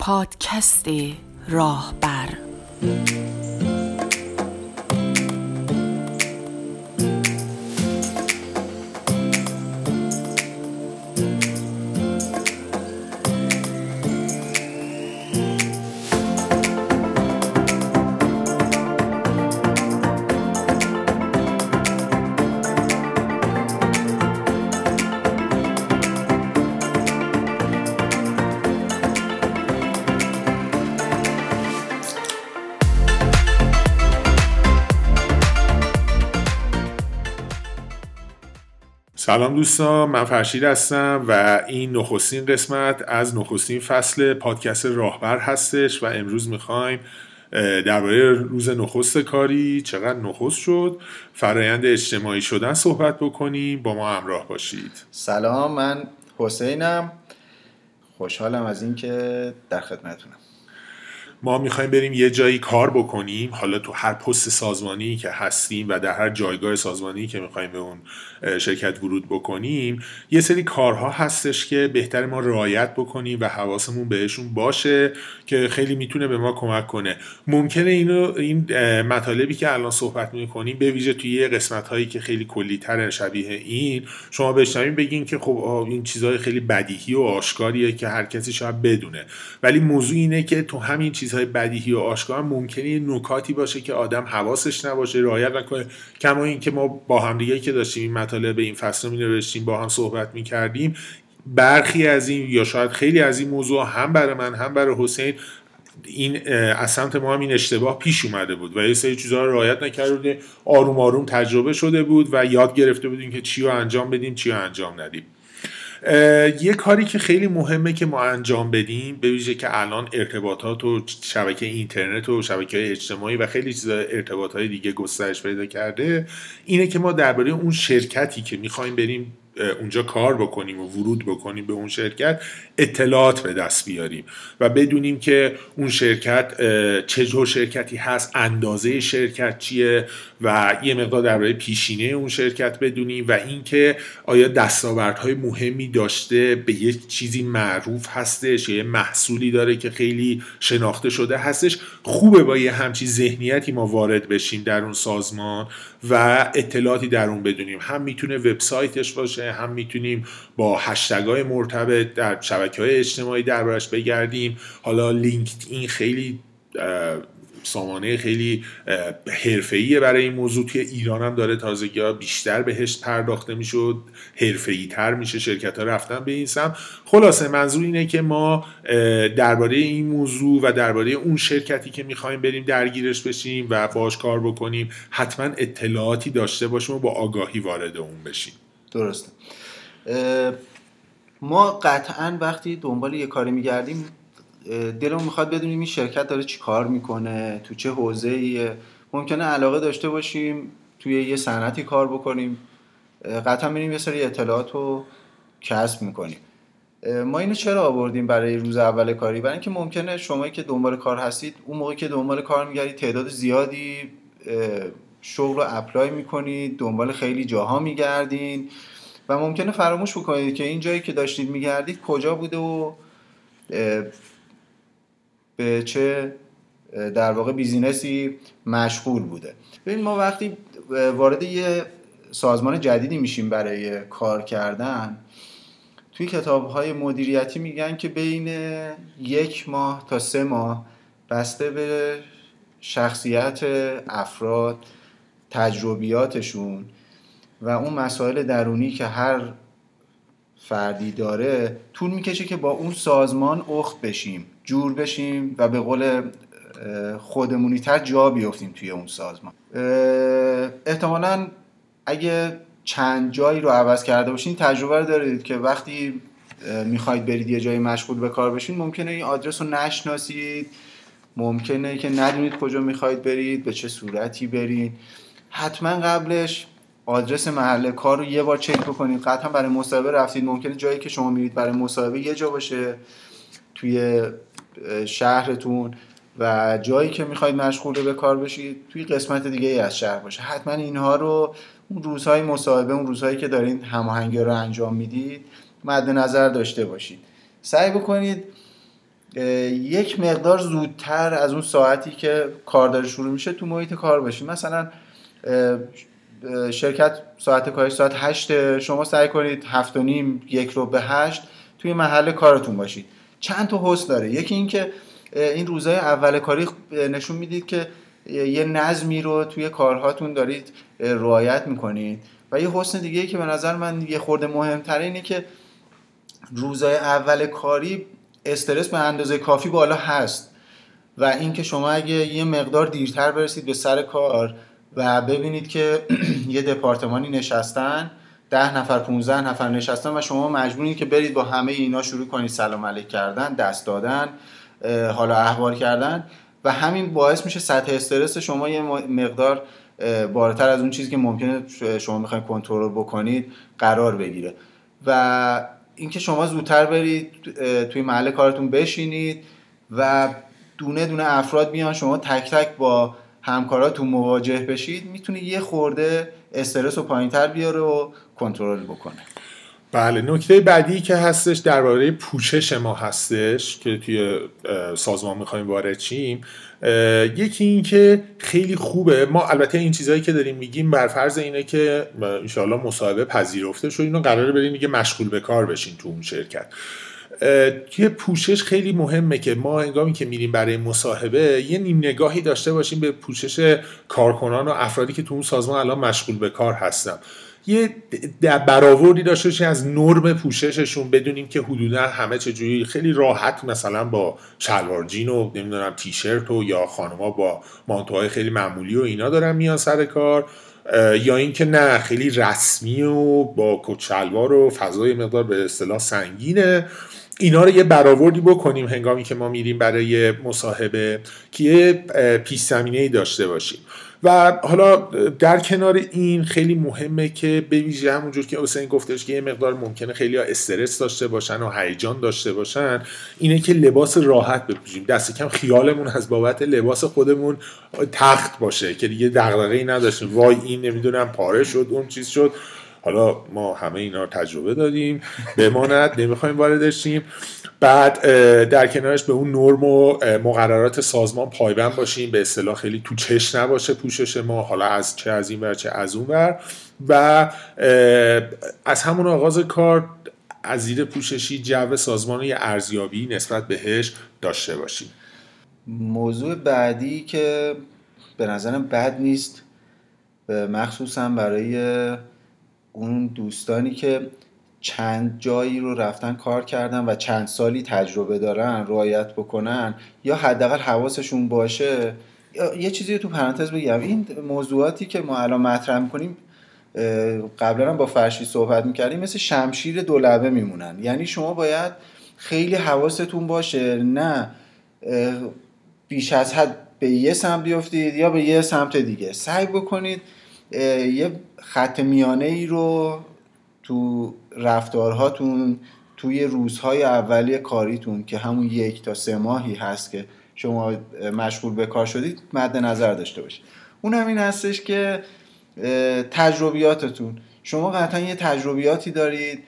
پادکست راهبر. سلام دوستان من فرشید هستم و این نخستین قسمت از نخستین فصل پادکست راهبر هستش و امروز می‌خوایم درباره روز نخست کاری چقدر نخست شد فرایند اجتماعی شدن صحبت بکنیم. با ما همراه باشید. سلام من حسینم. خوشحالم از اینکه در خدمتونم ما می‌خوایم بریم یه جایی کار بکنیم. حالا تو هر پست سازمانی که هستیم و در هر جایگاه سازمانی که می‌خوایم به اون شرکت ورود بکنیم یه سری کارها هستش که بهتر ما رعایت بکنیم و حواسمون بهشون باشه که خیلی می‌تونه به ما کمک کنه. ممکنه اینو این مطالبی که الان صحبت می‌کنیم به ویژه توی یه قسمت هایی که خیلی کلی تر شبیه این شما بشنوین بگین که خب این چیزهای خیلی بدیهی و آشکاریه که هر کسی شاید بدونه. ولی موضوع اینه که تو همین چیزهای بدیهی و آشکار ممکنه نکاتی باشه که آدم حواسش نباشه رعایت نکنه. کما اینکه ما با همدیگه که داشتیم این مطالب این فصل می نوشتیم با هم صحبت می کردیم برخی از این یا شاید خیلی از این موضوع هم برای من هم برای حسین این از سمت ما هم این اشتباه پیش اومده بود و یه سری چیزها رو رعایت نکرده آروم آروم تجربه شده بود و یاد گرفته بودیم که چی رو انجام بدیم چی رو انجام ندیم. یه کاری که خیلی مهمه که ما انجام بدیم به ویژه که الان ارتباطات و شبکه اینترنت و شبکه های اجتماعی و خیلی چیزا ارتباط دیگه گسترش پیدا کرده اینه که ما درباره اون شرکتی که می‌خوایم بریم اونجا کار بکنیم و ورود بکنیم به اون شرکت اطلاعات به دست بیاریم و بدونیم که اون شرکت چه جور شرکتی هست اندازه شرکت چیه و یه مقدار درباره پیشینه اون شرکت بدونیم و اینکه آیا دستاوردهای مهمی داشته به یه چیزی معروف هستش یا یه محصولی داره که خیلی شناخته شده هستش. خوبه با یه همچی ذهنیتی ما وارد بشیم در اون سازمان. و اطلاعاتی در اون بدونیم. هم می‌تونه وبسایتش باشه هم می‌تونیم با هشتگ های مرتبط در شبکه های اجتماعی دربارش بگردیم. حالا لینکد این خیلی سامانه خیلی حرفه‌ایه برای این موضوع. توی ایران هم داره تازگی ها بیشتر بهش پرداخته می‌شد حرفه‌ای تر میشه شرکت ها رفتن به این سم خلاصه منظور اینه که ما درباره این موضوع و درباره اون شرکتی که می‌خوایم بریم درگیرش بشیم و باش کار بکنیم حتما اطلاعاتی داشته باشیم و با آگاهی وارد اون بشیم. درسته. ما قطعا وقتی دنبال یه کاری میگردیم دلمون می‌خواد بدونیم این شرکت داره چی کار می‌کنه تو چه حوزه ایه ممکنه علاقه داشته باشیم توی یه صنعتی کار بکنیم. قطعا میریم یه سری اطلاعات رو کسب می‌کنیم. ما اینو چرا آوردیم برای روز اول کاری؟ برای اینکه ممکنه شما که دنبال کار هستید اون موقع که دنبال کار میگردید تعداد زیادی شغل رو apply می‌کنید دنبال خیلی جاها میگردین و ممکنه فراموش بکنید که این جایی که داشتید میگردید کجا بوده و به چه در واقع business ی مشغول بوده. ببین ما وقتی وارد یه سازمان جدیدی میشیم برای کار کردن توی کتاب های مدیریتی میگن که بین یک ماه تا سه ماه بسته به شخصیت افراد تجربیاتشون و اون مسائل درونی که هر فردی داره طول می‌کشه که با اون سازمان اخت بشیم. جور بشیم و به قول خودمونی تر جا بیفتیم توی اون سازمان. احتمالا اگه چند جایی رو عوض کرده باشین تجربه رو دارید که وقتی می‌خواید برید یه جایی مشغول به کار بشین ممکنه این آدرس رو نشناسید ممکنه که ندونید کجا می‌خواید برید به چه صورتی برید. حتما قبلش آدرس محل کار رو یه بار چک بکنید. قطعا برای مصاحبه رفتید. ممکنه جایی که شما میرید برای مصاحبه یه جا باشه توی شهرتون و جایی که می‌خواید مشغول به کار بشید توی قسمت دیگه ای از شهر باشه. حتما اینها رو اون روزهای مصاحبه اون روزهایی که دارین هماهنگی رو انجام می‌دید مد نظر داشته باشید. سعی بکنید یک مقدار زودتر از اون ساعتی که کار داره شروع میشه تو محیط کار باشید. مثلا شرکت ساعت کارش ساعت هشت شما سعی کنید هفت و نیم یک رو به هشت توی محل کارتون باشید. چند تا حس داره. یکی اینکه این روزای اول کاری نشون می‌دید که یه نظمی رو توی کارهاتون دارید رعایت می‌کنید. و یه حسن دیگه ای که به نظر من یه خورده مهمتره اینه که روزای اول کاری استرس به اندازه کافی بالا هست. و اینکه شما اگه یه مقدار دیرتر برسید به سر کار و ببینید که یه دپارتمانی نشستن ده نفر 15 نفر نشستن و شما مجبورید که برید با همه اینا شروع کنید سلام علیک کردن دست دادن حالا احوال کردن و همین باعث میشه سطح استرس شما یه مقدار بالاتر از اون چیزی که ممکنه شما می‌خواید کنترل بکنید قرار بگیره. و اینکه شما زودتر برید توی محل کارتون بشینید و دونه دونه افراد بیان شما تک تک با همکاراتون مواجه بشید می‌تونه یه خورده استرس رو پایینتر بیاره و کنترل بکنه. بله نکته بعدی که هستش درباره پوشش ما هستش که توی سازمان می‌خوایم وارد چیم یکی این که خیلی خوبه. ما البته این چیزهایی که داریم میگیم بر فرض اینه که انشاءالله مصاحبه پذیرفته شد اینو قراره بریم میگه مشغول به کار بشین تو اون شرکت. یه پوشش خیلی مهمه که ما انگامی که میریم برای مصاحبه یه نیم نگاهی داشته باشیم به پوشش کارکنان و افرادی که تو اون سازمان الان مشغول به کار هستن. یه برآوردی داشته باشیم از نرم پوشششون بدونیم که حدودا همه چجوری خیلی راحت مثلا با شلوار جین و نمی‌دونم تیشرت و یا خانما با مانتوهای خیلی معمولی و اینا دارن میان سر کار یا اینکه نه خیلی رسمی و با کچلوار و فضای مقدار به اصطلاح سنگینه. اینا رو یه برآوردی بکنیم هنگامی که ما میریم برای مصاحبه که یه زمینه داشته باشیم. و حالا در کنار این خیلی مهمه که به همونجور که حسین گفتش که یه مقدار ممکنه خیلی ها استرس داشته باشن و هیجان داشته باشن اینه که لباس راحت بپوشیم. دست کم خیالمون از بابت لباس خودمون تخت باشه که دیگه دغدغه ای نداشتیم. وای این نمی‌دونم پاره شد اون چیز شد. حالا ما همه اینا رو تجربه دادیم بماند نمی‌خوایم واردش شیم. بعد در کنارش به اون نرم و مقررات سازمان پایبند باشیم. به اصطلاح خیلی تو چش نباشه پوشش ما حالا از چه از این ور چه از اون ور. و از همون آغاز کار از زیر پوششی جو سازمان یه ارزیابی نسبت بهش داشته باشیم. موضوع بعدی که به نظرم بد نیست مخصوصا برای اون دوستانی که چند جایی رو رفتن کار کردن و چند سالی تجربه دارن رعایت بکنن یا حداقل حواسشون باشه یه چیزی تو پرانتز بگم. این موضوعاتی که ما الان مطرح می‌کنیم قبلا هم با فرشی صحبت می‌کردیم مثل شمشیر دولبه میمونن. یعنی شما باید خیلی حواستون باشه نه بیش از حد به یه سمت بیفتید یا به یه سمت دیگه. سعی بکنید یه خط میانه ای رو تو رفتارهاتون توی روزهای اولیه کاریتون که همون یک تا سه ماهی هست که شما مشغول به کار شدید مد نظر داشته باشید. اون همین هستش که تجربیاتتون. شما قطعا یه تجربیاتی دارید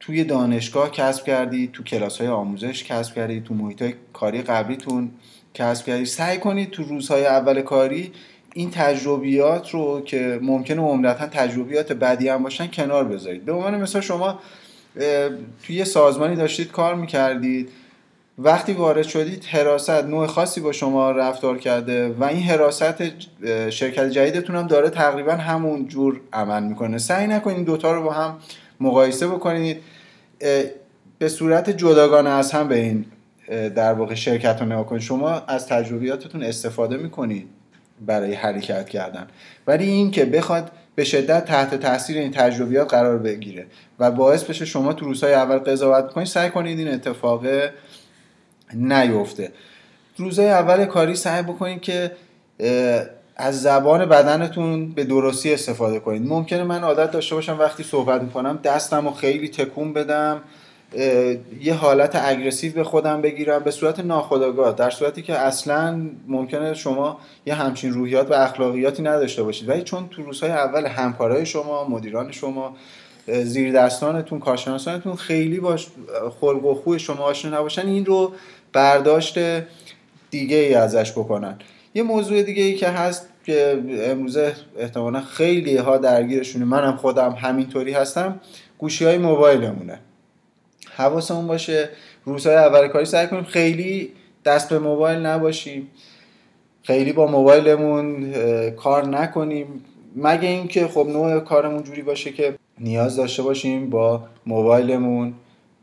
توی دانشگاه کسب کردید تو کلاس های آموزش کسب کردید تو محیط های کاری قبلیتون کسب کردید. سعی کنید تو روزهای اول کاری این تجربیات رو که ممکنه عمدتا تجربیات بدی هم باشن کنار بذارید. به عنوان مثال شما توی یه سازمانی داشتید کار می‌کردید وقتی وارد شدید حراست نوع خاصی با شما رفتار کرده و این حراست شرکت جدیدتون هم داره تقریبا همون جور عمل می‌کنه. سعی نکنید دوتا رو با هم مقایسه بکنید. به صورت جداگانه از هم به این در واقع شرکت رو نگاه کنید. شما از تجربیاتتون استفاده می‌کنید. برای حرکت کردن. ولی این که بخواد به شدت تحت تاثیر این تجربیات قرار بگیره و باعث بشه شما تو روزهای اول قضاوت کنید سعی کنید این اتفاق نیفته. روزهای اول کاری سعی بکنید که از زبان بدنتون به درستی استفاده کنید. ممکنه من عادت داشته باشم وقتی صحبت می‌کنم دستم رو خیلی تکون بدم. یه حالت اگرسیو به خودم بگیرم به صورت ناخودآگاه. در صورتی که اصلا ممکنه شما یه همچین روحیات و اخلاقیاتی نداشته باشید. ولی چون تو روزهای اول همکارای شما مدیران شما زیر دستانتون کارشناسانتون خیلی باش خلق و خوی شما آشنا نباشن این رو برداشت دیگه ای ازش بکنن. یه موضوع دیگه ای که هست که امروزه احتمالا خیلی ها درگیرشونه. منم خودم همینطوری هستم. گوشی های موبایلمونه. حواسمون باشه. روزهای اول کاری سعی کنیم. خیلی دست به موبایل نباشیم. خیلی با موبایلمون کار نکنیم. مگه اینکه خب نوع کارمون جوری باشه که نیاز داشته باشیم با موبایلمون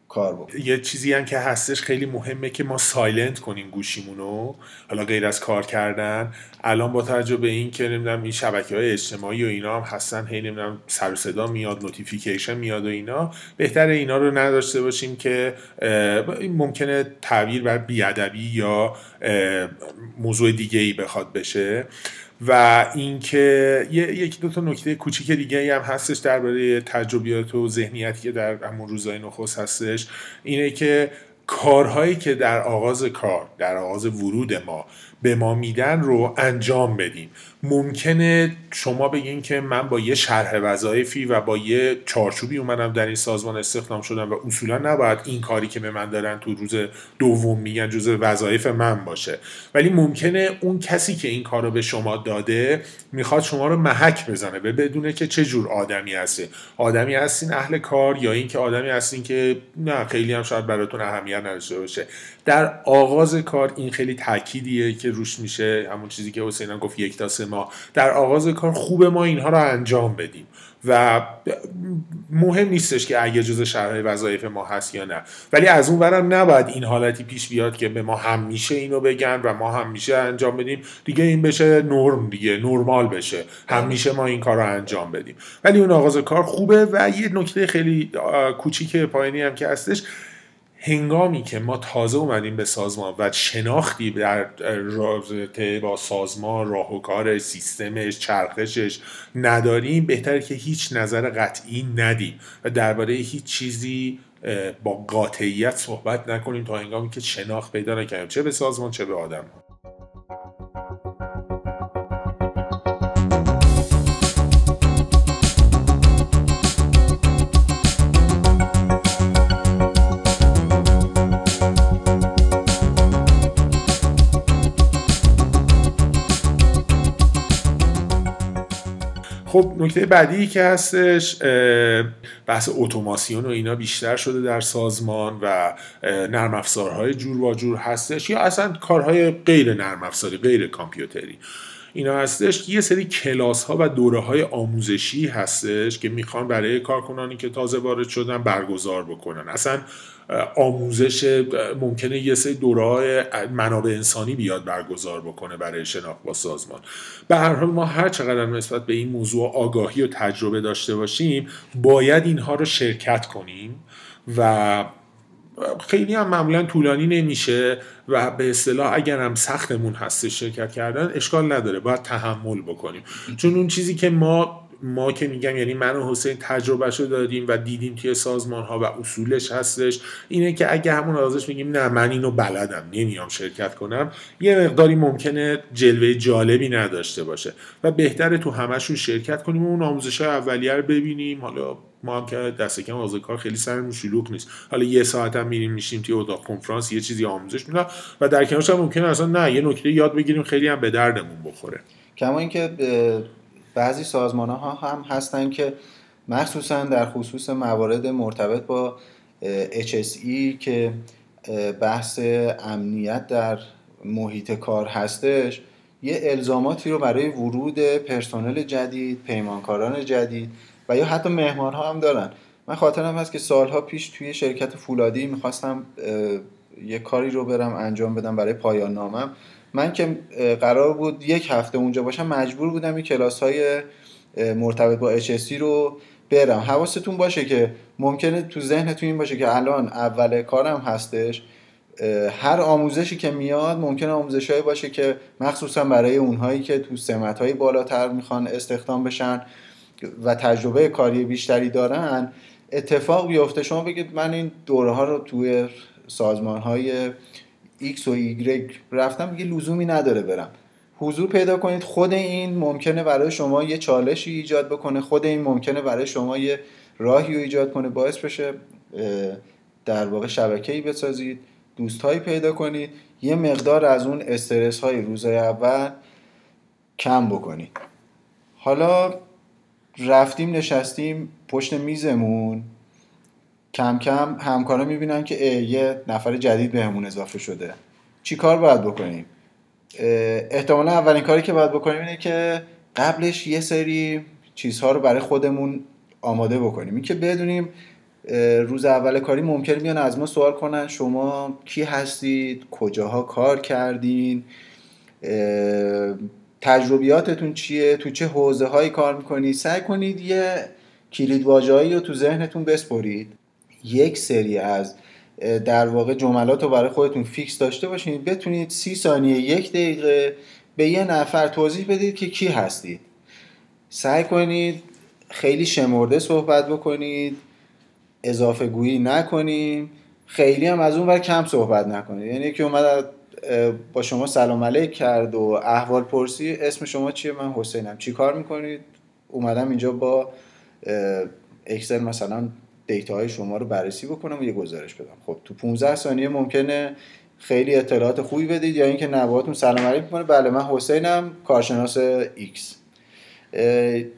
کار بکنیم یه چیزی هم که هستش خیلی مهمه که ما silent کنیم گوشیمونو. حالا غیر از کار کردن الان با توجه به این که نمی‌دونم این شبکه های اجتماعی و اینا هم هستن هی نمی‌دونم سر صدا میاد notification میاد و اینا بهتر اینا رو نداشته باشیم که ممکنه تعبیر بر بی‌ادبی یا موضوع دیگه ای بخواد بشه. و اینکه یکی دو تا نکته کوچیک دیگه هم هستش درباره تجربیات و ذهنیتی که در همون روزهای نخست هستش. اینه که کارهایی که در آغاز کار در آغاز ورود ما به ما میدن رو انجام بدیم. ممکنه شما بگین که من با یه شرح وظایفی و با یه چارچوبی اومدم در این سازمان استخدام شدم و اصولا نباید این کاری که به من دارن تو روز دوم میگن جز وظایف من باشه. ولی ممکنه اون کسی که این کار رو به شما داده می‌خواد شما رو محک بزنه به بدونه که چه جور آدمی هستی. آدمی هستین اهل کار یا اینکه آدمی هستین که نه خیلی هم شاید براتون اهمیت نداشته باشه. در آغاز کار این خیلی تاکیدیه که روش میشه همون چیزی که حسین گفت یک تا سه ما در آغاز کار خوب ما اینها رو انجام بدیم و مهم نیستش که اگه جز شرح وظایف ما هست یا نه. ولی از اون برم نباید این حالتی پیش بیاد که به ما هم میشه اینو بگن و ما هم میشه انجام بدیم. دیگه این بشه نرم دیگه نرمال بشه. هم میشه ما این کار رو انجام بدیم. ولی اون آغاز کار خوبه و یه نکته خیلی کوچیک پایینی هم که هستش هنگامی که ما تازه اومدیم به سازمان و شناختی در رابطه با سازمان راه و کار سیستمش چرخشش نداریم بهتره که هیچ نظر قطعی ندیم و درباره هیچ چیزی با قاطعیت صحبت نکنیم تا هنگامی که شناخت پیدا نکنیم چه به سازمان چه به آدم خب نکته بعدی که هستش بحث اتوماسیون و اینا بیشتر شده در سازمان و نرم افزارهای جور و جور هستش یا اصلا کارهای غیر نرم افزاری غیر کامپیوتری. اینا هستش یه سری کلاس ها و دوره های آموزشی هستش که می‌خوان برای کارکنانی که تازه وارد شدن برگزار بکنن. اصلا آموزش ممکنه یه سری دوره منابع انسانی بیاد برگزار بکنه برای شناخت با سازمان. به هر حال ما هر چقدر نسبت به این موضوع آگاهی و تجربه داشته باشیم باید اینها رو شرکت کنیم و خیلی هم معمولا طولانی نمیشه و به اصطلاح اگر هم سختمون هست شرکت کردن اشکال نداره باید تحمل بکنیم. چون اون چیزی که ما ما که میگم یعنی من و حسین تجربهشو دادیم و دیدیم توی سازمان ها و اصولش هستش اینه که اگه همون ازش میگیم نه من اینو بلدم نمیام شرکت کنم یه مقداری ممکنه جلوه جالبی نداشته باشه و بهتره تو همشون شرکت کنیم و اون آموزش های اولیه رو ببینیم. حالا ما هم که دست کم از کار خیلی سرمون شلوغ نیست. حالا یه ساعت هم میریم میشیم توی اتاق کنفرانس یه چیزی آموزش میدن و در کنارش هم ممکنه اصلا نه یه نکته یاد بگیریم خیلی هم به دردمون بخوره. کما اینکه بعضی سازمان ها هم هستن که مخصوصا در خصوص موارد مرتبط با HSE که بحث امنیت در محیط کار هستش یه الزاماتی رو برای ورود پرسنل جدید پیمانکاران جدید و یا حتی مهمان ها هم دارن. من خاطرم هست که سالها پیش توی شرکت فولادی می‌خواستم یه کاری رو برم انجام بدم برای پایان نامم. من که قرار بود یک هفته اونجا باشم مجبور بودم این کلاس های مرتبط با HSC رو برم. حواستون باشه که ممکنه تو ذهنتون این باشه که الان اول کارم هستش. هر آموزشی که میاد ممکنه آموزش باشه که مخصوصا برای اونهایی که تو سمت های بالاتر می‌خوان استخدام بشن و تجربه کاری بیشتری دارن اتفاق بیفته. شما بگید من این دوره ها رو توی سازمان های X و Y رفتم دیگه لزومی نداره برم. حضور پیدا کنید خود این ممکنه برای شما یه چالشی ایجاد بکنه خود این ممکنه برای شما یه راهی رو ایجاد کنه باعث بشه در واقع شبکه‌ای بسازید دوستهایی پیدا کنید یه مقدار از اون استرس های روزای اول کم بکنید. حالا رفتیم نشستیم پشت میزمون. کم کم همکارا می‌بینن که یه نفر جدید بهمون اضافه شده. چی کار باید بکنیم؟ احتمالا اولین کاری که باید بکنیم اینه که قبلش یه سری چیزها رو برای خودمون آماده بکنیم. این که بدونیم روز اول کاری ممکن میان از ما سوال کنن شما کی هستید؟ کجاها کار کردین؟ تجربیاتتون چیه؟ تو چه حوزه هایی کار می‌کنید سعی کنید یه کلید رو تو ذهنتون بسپرید. یک سری از در واقع جملات رو برای خودتون فیکس داشته باشید بتونید سی ثانیه یک دقیقه به یه نفر توضیح بدید که کی هستید. سعی کنید خیلی شمرده صحبت بکنید اضافه گویی نکنیم. خیلی هم از اون ور کم صحبت نکنید. یعنی که اومد با شما سلام علیک کرد و احوال پرسی. اسم شما چیه؟ من حسینم. چی کار می‌کنید؟ اومدم اینجا با اکسل مثلا دیتا های شما رو بررسی بکنم و یه گزارش بدم. خب تو 15 ثانیه ممکنه خیلی اطلاعات خوبی بدید یا اینکه نباتون سلام علیک کنه. بله من حسینم کارشناس X.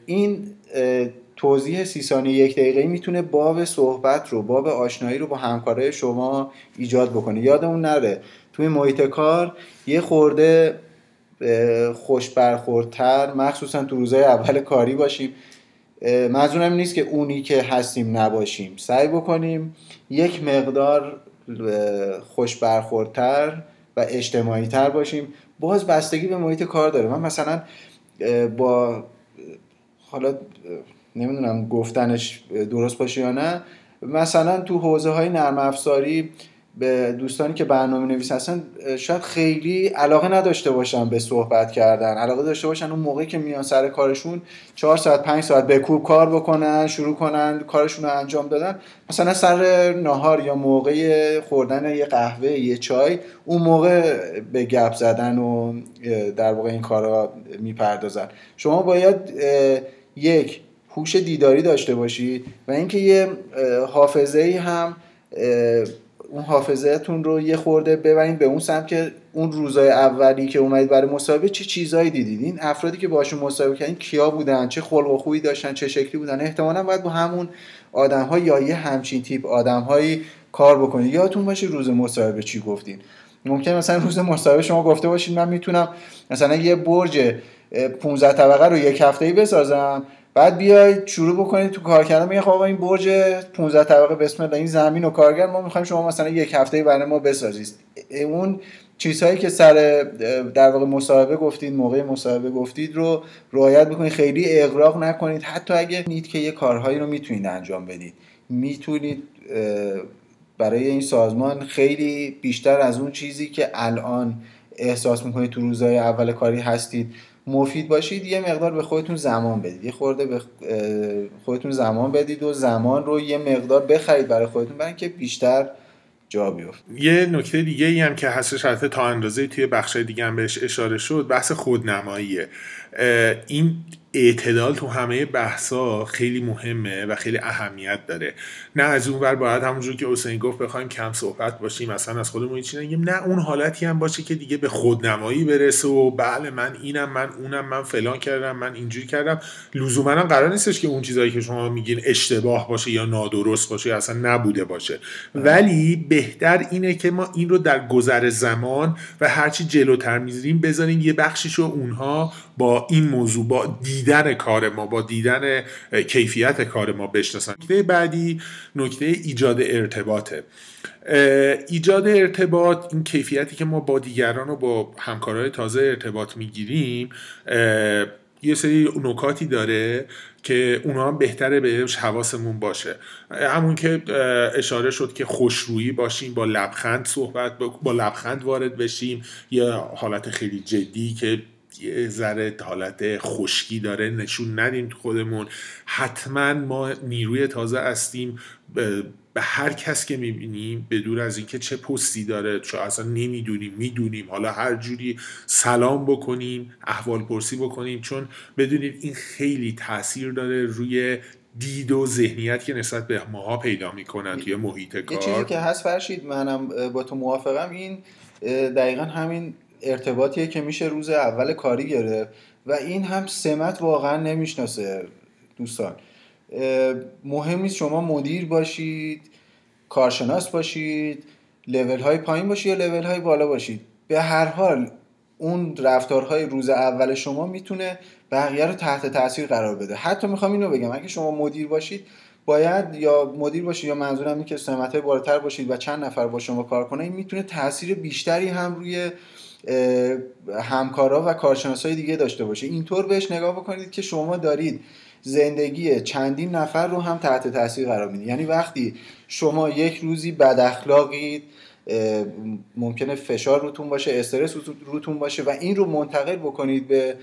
این توضیح سی ثانیه یک دقیقه می‌تونه باب صحبت رو باب آشنایی رو با همکارای شما ایجاد بکنه. یادمون نره توی محیط کار یه خورده خوش برخوردتر مخصوصا تو روزهای اول کاری باشیم. منظورم نیست که اونی که هستیم نباشیم. سعی بکنیم یک مقدار خوش برخوردتر و اجتماعی تر باشیم. باز بستگی به محیط کار داره. من مثلا با حالا نمی‌دونم گفتنش درست باشه یا نه مثلا تو حوزه های نرم افزاری به دوستانی که برنامه نویس هستن شاید خیلی علاقه نداشته باشن به صحبت کردن. علاقه داشته باشن اون موقعی که میان سر کارشون چهار ساعت پنج ساعت بکوب کار بکنن شروع کنن کارشون رو انجام دادن. مثلا سر نهار یا موقع خوردن یه قهوه یه چای اون موقع به گپ زدن و در واقع این کارا می‌پردازن. شما باید یک هوش دیداری داشته باشید و اینکه یه حافظه هم اون حافظهتون رو یه خورده ببرید به اون سمت که اون روزای اولی که اومدید برای مصاحبه چه چیزایی دیدید؟ این افرادی که باشون مصاحبه کردین کیا بودن؟ چه خلق و خویی داشتن؟ چه شکلی بودن؟ احتمالا باید با همون آدم ها یا یه همچین تیپ آدم هایی کار بکنید. یادتون باشه روز مصاحبه چی گفتین؟ ممکن مثلا روز مصاحبه شما گفته باشید من می‌تونم مثلا یه برج 15 طبقه رو یک هفته ای بسازم. بعد بیاید شروع بکنید تو کار کردن میگه خب این برج 15 طبقه بسم الله این زمین و کارگر. ما می‌خوایم شما مثلا یک هفته برای ما بسازید. اون چیزهایی که سر در واقع مصاحبه گفتید موقع مصاحبه گفتید رو رعایت بکنید. خیلی اغراق نکنید. حتی اگه نید که یه کارهایی رو می‌تونید انجام بدید. می‌تونید برای این سازمان خیلی بیشتر از اون چیزی که الان احساس می‌کنید تو روزهای اول کاری هستید مفید باشید یه مقدار به خودتون زمان بدید. یه خورده به خودتون زمان بدید و زمان رو یه مقدار بخرید برای خودتون برای اینکه بیشتر جا بیفت یه نکته دیگه ای هم که هستش البته تا اندازه توی بخش دیگه هم بهش اشاره شد بحث خودنماییه. این اعتدال تو همه بحثا خیلی مهمه و خیلی اهمیت داره. نه از اون ور باید همونجور که حسین گفت بخوایم کم صحبت باشیم مثلا از خودمون چی نگیم. نه اون حالتی هم باشه که دیگه به خودنمایی برسه و بله من اینم من اونم من فلان کردم من اینجوری کردم. لزوما هم قرار نیستش که اون چیزایی که شما میگین اشتباه باشه یا نادرست باشه یا اصلا نبوده باشه. ولی بهتر اینه که ما این رو در گذر زمان و هرچی جلوتر می‌ذاریم بذاریم یه بخشیش رو اونها با این موضوع با دیدن کار ما با دیدن کیفیت کار ما بشناسن. نکته بعدی نکته ایجاد ارتباطه. ایجاد ارتباط این کیفیتی که ما با دیگران و با همکارای تازه ارتباط می‌گیریم یه سری نکاتی داره که اونا هم بهتره بهش حواسمون باشه. همون که اشاره شد که خوشرویی باشیم با لبخند صحبت با لبخند وارد بشیم یا حالت خیلی جدی که یه ذره حالت خشکی داره نشون ندیم تو خودمون. حتما ما نیروی تازه هستیم. به هر کس که می‌بینیم به دور از اینکه چه پستی داره چون اصلا نمی‌دونیم می‌دونیم. حالا هر جوری سلام بکنیم احوال پرسی بکنیم چون بدونید این خیلی تاثیر داره روی دید و ذهنیت که نسبت به ماها پیدا می‌کنن توی محیط کار یه چیزی که هست فرشید منم با تو موافقم این دقیقا همین ارتباطیه که میشه روز اول کاری گرفت و این هم سمت واقعا نمی‌شناسه دوستان. مهم نیست شما مدیر باشید کارشناس باشید لول های پایین باشید یا لول های بالا باشید. به هر حال اون رفتارهای روز اول شما می‌تونه بقیه رو تحت تاثیر قرار بده. حتی می‌خوام اینو بگم اگه شما مدیر باشید باید یا مدیر باشید یا منظورم اینه که سمت بالاتر باشید و چند نفر با شما کار کنه این می‌تونه تاثیر بیشتری هم روی همکارا و کارشناسای دیگه داشته باشه. اینطور بهش نگاه بکنید که شما دارید زندگی چندین نفر رو هم تحت تاثیر قرار می‌دید. یعنی وقتی شما یک روزی بد اخلاقید ممکنه فشار روتون باشه استرس روتون باشه و این رو منتقل بکنید به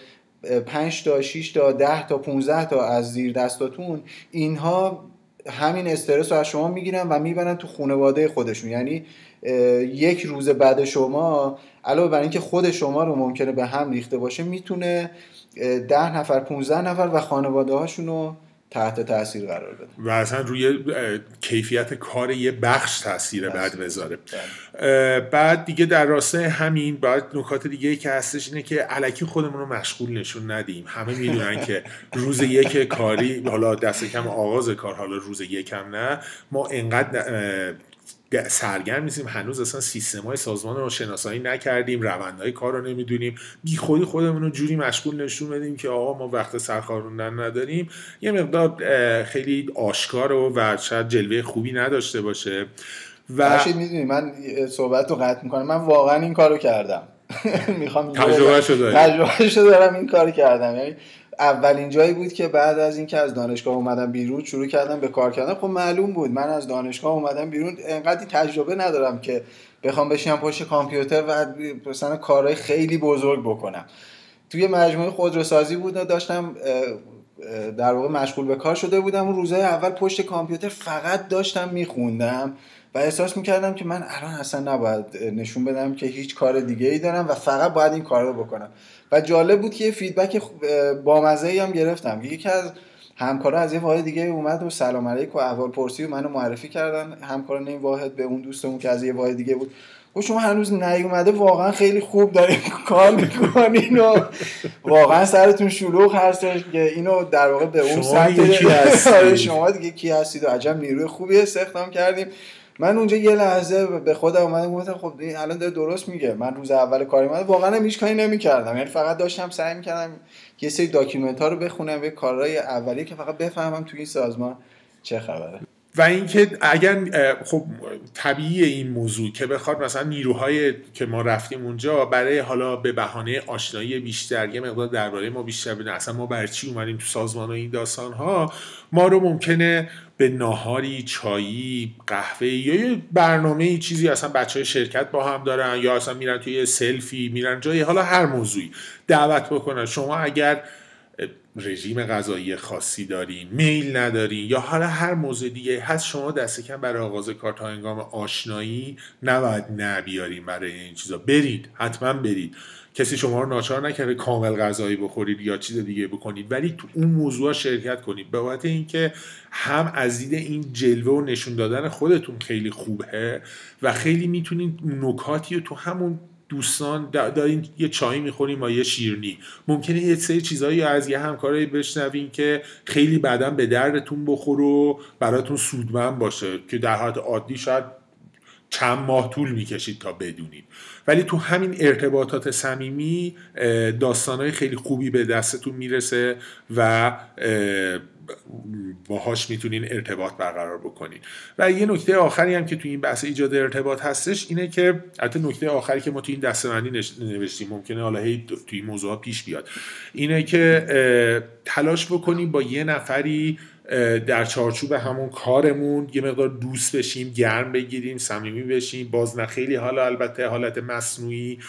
5 تا 6 تا 10 تا 15 تا از زیر دستاتون اینها همین استرس رو از شما می‌گیرن و می‌برن تو خانواده خودشون. یعنی یک روز بعد شما علاوه بر اینکه خود شما رو ممکنه به هم ریخته باشه می‌تونه ده نفر 15 نفر و خانواده هاشون رو تحت تاثیر قرار بده. و اصلا روی کیفیت کار یه بخش تاثیر بد بذاره. بله. بعد دیگه در راستای همین بعد نکات دیگه که هستش اینه که علکی خودمون رو مشغول نشون ندیم. همه می‌دونن که روز یک کاری حالا دست کم آغاز کار حالا روز یکم نه. ما انقدر سرگرم نیستیم. هنوز اصلا سیستم های سازمان رو شناسایی نکردیم. روندهای کار رو نمی‌دونیم. بی خودی خودمون رو جوری مشغول نشون بدیم که آقا ما وقت سرخاروندن نداریم. یه مقدار خیلی آشکار و شاید جلوه خوبی نداشته باشه. و می‌دونی من صحبت رو قطع می‌کنم. من واقعا این کارو کردم. می‌خوام تجربه شده تجربه دارم این کار کردم. یعنی اولین جایی بود که بعد از اینکه از دانشگاه اومدم بیرون شروع کردم به کار کردن. خب معلوم بود من از دانشگاه اومدم بیرون. انقدر تجربه ندارم که بخوام بشینم پشت کامپیوتر و مثلا کارهای خیلی بزرگ بکنم. توی مجموعه خودروسازی بود و داشتم در واقع مشغول به کار شده بودم. اون روزهای اول پشت کامپیوتر فقط داشتم میخوندم. و احساس می‌کردم که من الان اصلا نباید نشون بدم که هیچ کار دیگه ای دارم و فقط باید این کار رو بکنم. و جالب بود که یه فیدبک بامزه هم گرفتم. یکی از همکارا از یه واحد دیگه اومد و سلام علیک و احوال پرسی و منو معرفی کردن. همکاران این واحد به اون دوستمون که از یه واحد دیگه بود. و شما هنوز نیومده واقعا خیلی خوب دارین کار می‌کنین و واقعا سرتون شلوغ هستش که اینو در واقع به اون سطح شما دیگه کی هستید؟ و عجب نیروی خوبی استخدام کردیم. من اونجا یه لحظه به خودم اومدم گفتم خب الان داره درست میگه. من روز اول کاری من واقعا هم هیچ کاری نمی‌کردم. یعنی فقط داشتم سعی می‌کردم یه سری داکیومنت ها رو بخونم یه کارهای اولیه که فقط بفهمم توی این سازمان چه خبره. و اینکه اگر خب طبیعی این موضوع که بخواد مثلا نیروهای که ما رفتیم اونجا برای حالا به بهانه آشنایی بیشتر یه مقدار درباره ما بیشتر بدن. اصلا ما برای چی اومدیم تو سازمان و این داستان ها ما رو ممکنه به ناهاری چایی قهوه یا یه برنامه چیزی اصلا بچه های شرکت با هم دارن یا اصلا میرن توی سلفی میرن جایی حالا هر موضوعی دعوت بکنن. شما اگر رژیم غذایی خاصی دارین میل ندارین یا حالا هر موضوع دیگه هست شما دست کم برای آغاز کار تا انگام آشنایی نباید نبیاریم برای این چیزا. برید حتما برید. کسی شما رو ناچار نکرده کامل غذایی بخورید یا چیز دیگه بکنید ولی تو اون موضوع شرکت کنید. به بابت اینکه هم از دید این جلوه و نشون دادن خودتون خیلی خوبه و خیلی می‌تونید نکاتی رو تو همون دوستان دارین یه چای می‌خوریم و یه شیرنی ممکنه یه سری چیزایی از یه همکارایی بشنوین که خیلی بعدا به دردتون بخور و براتون سودمند باشه که در حالت عادی شاید چند ماه طول می‌کشید تا بدونید. ولی تو همین ارتباطات صمیمی داستانهای خیلی خوبی به دستتون می‌رسه و باهاش می‌تونین ارتباط برقرار بکنین. و یه نکته آخری هم که تو این بحث ایجاد ارتباط هستش اینه که البته نکته آخری که ما تو این دستبندی نوشتیم ممکنه حالا هی تو این موضوع پیش بیاد اینه که تلاش بکنیم با یه نفری در چارچوب همون کارمون یه مقدار دوست بشیم گرم بگیریم صمیمی بشیم. باز نه خیلی حالا البته حالت مصنوعی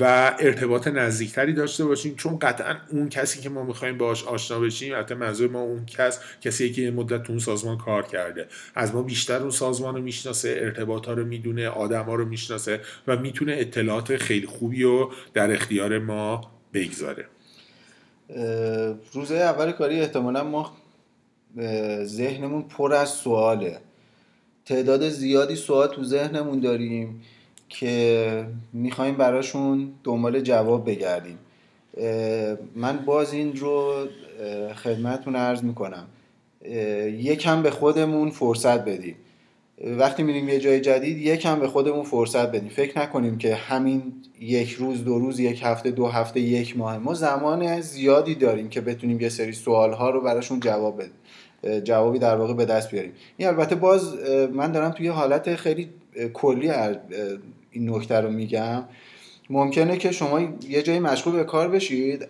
و ارتباط نزدیکتری داشته باشیم. چون قطعا اون کسی که ما می‌خوایم باش آشنا بشیم البته منظور ما اون کس کسی که یه مدت تو اون سازمان کار کرده. از ما بیشتر اون سازمان رو می‌شناسه ارتباط ها رو می‌دونه آدم ها رو می‌شناسه و می‌تونه اطلاعات خیلی خوبی رو در اختیار ما بگذاره. روزه اول کاری احتمالا ما ذهنمون پر از سواله. تعداد زیادی سوال تو ذهنمون داریم که می‌خوایم براشون دنبال جواب بگردیم. من باز این رو خدمتتون عرض می‌کنم. یکم به خودمون فرصت بدیم وقتی میریم یه جای جدید یکم به خودمون فرصت بدیم فکر نکنیم که همین یک روز دو روز یک هفته دو هفته یک ماه. ما زمان زیادی داریم که بتونیم یه سری سوال ها رو براشون جواب بدیم. جوابی در واقع به دست بیاریم. این البته باز من دارم توی حالت خیلی کلی این نکته رو میگم. ممکنه که شما یه جایی مشغول به کار بشید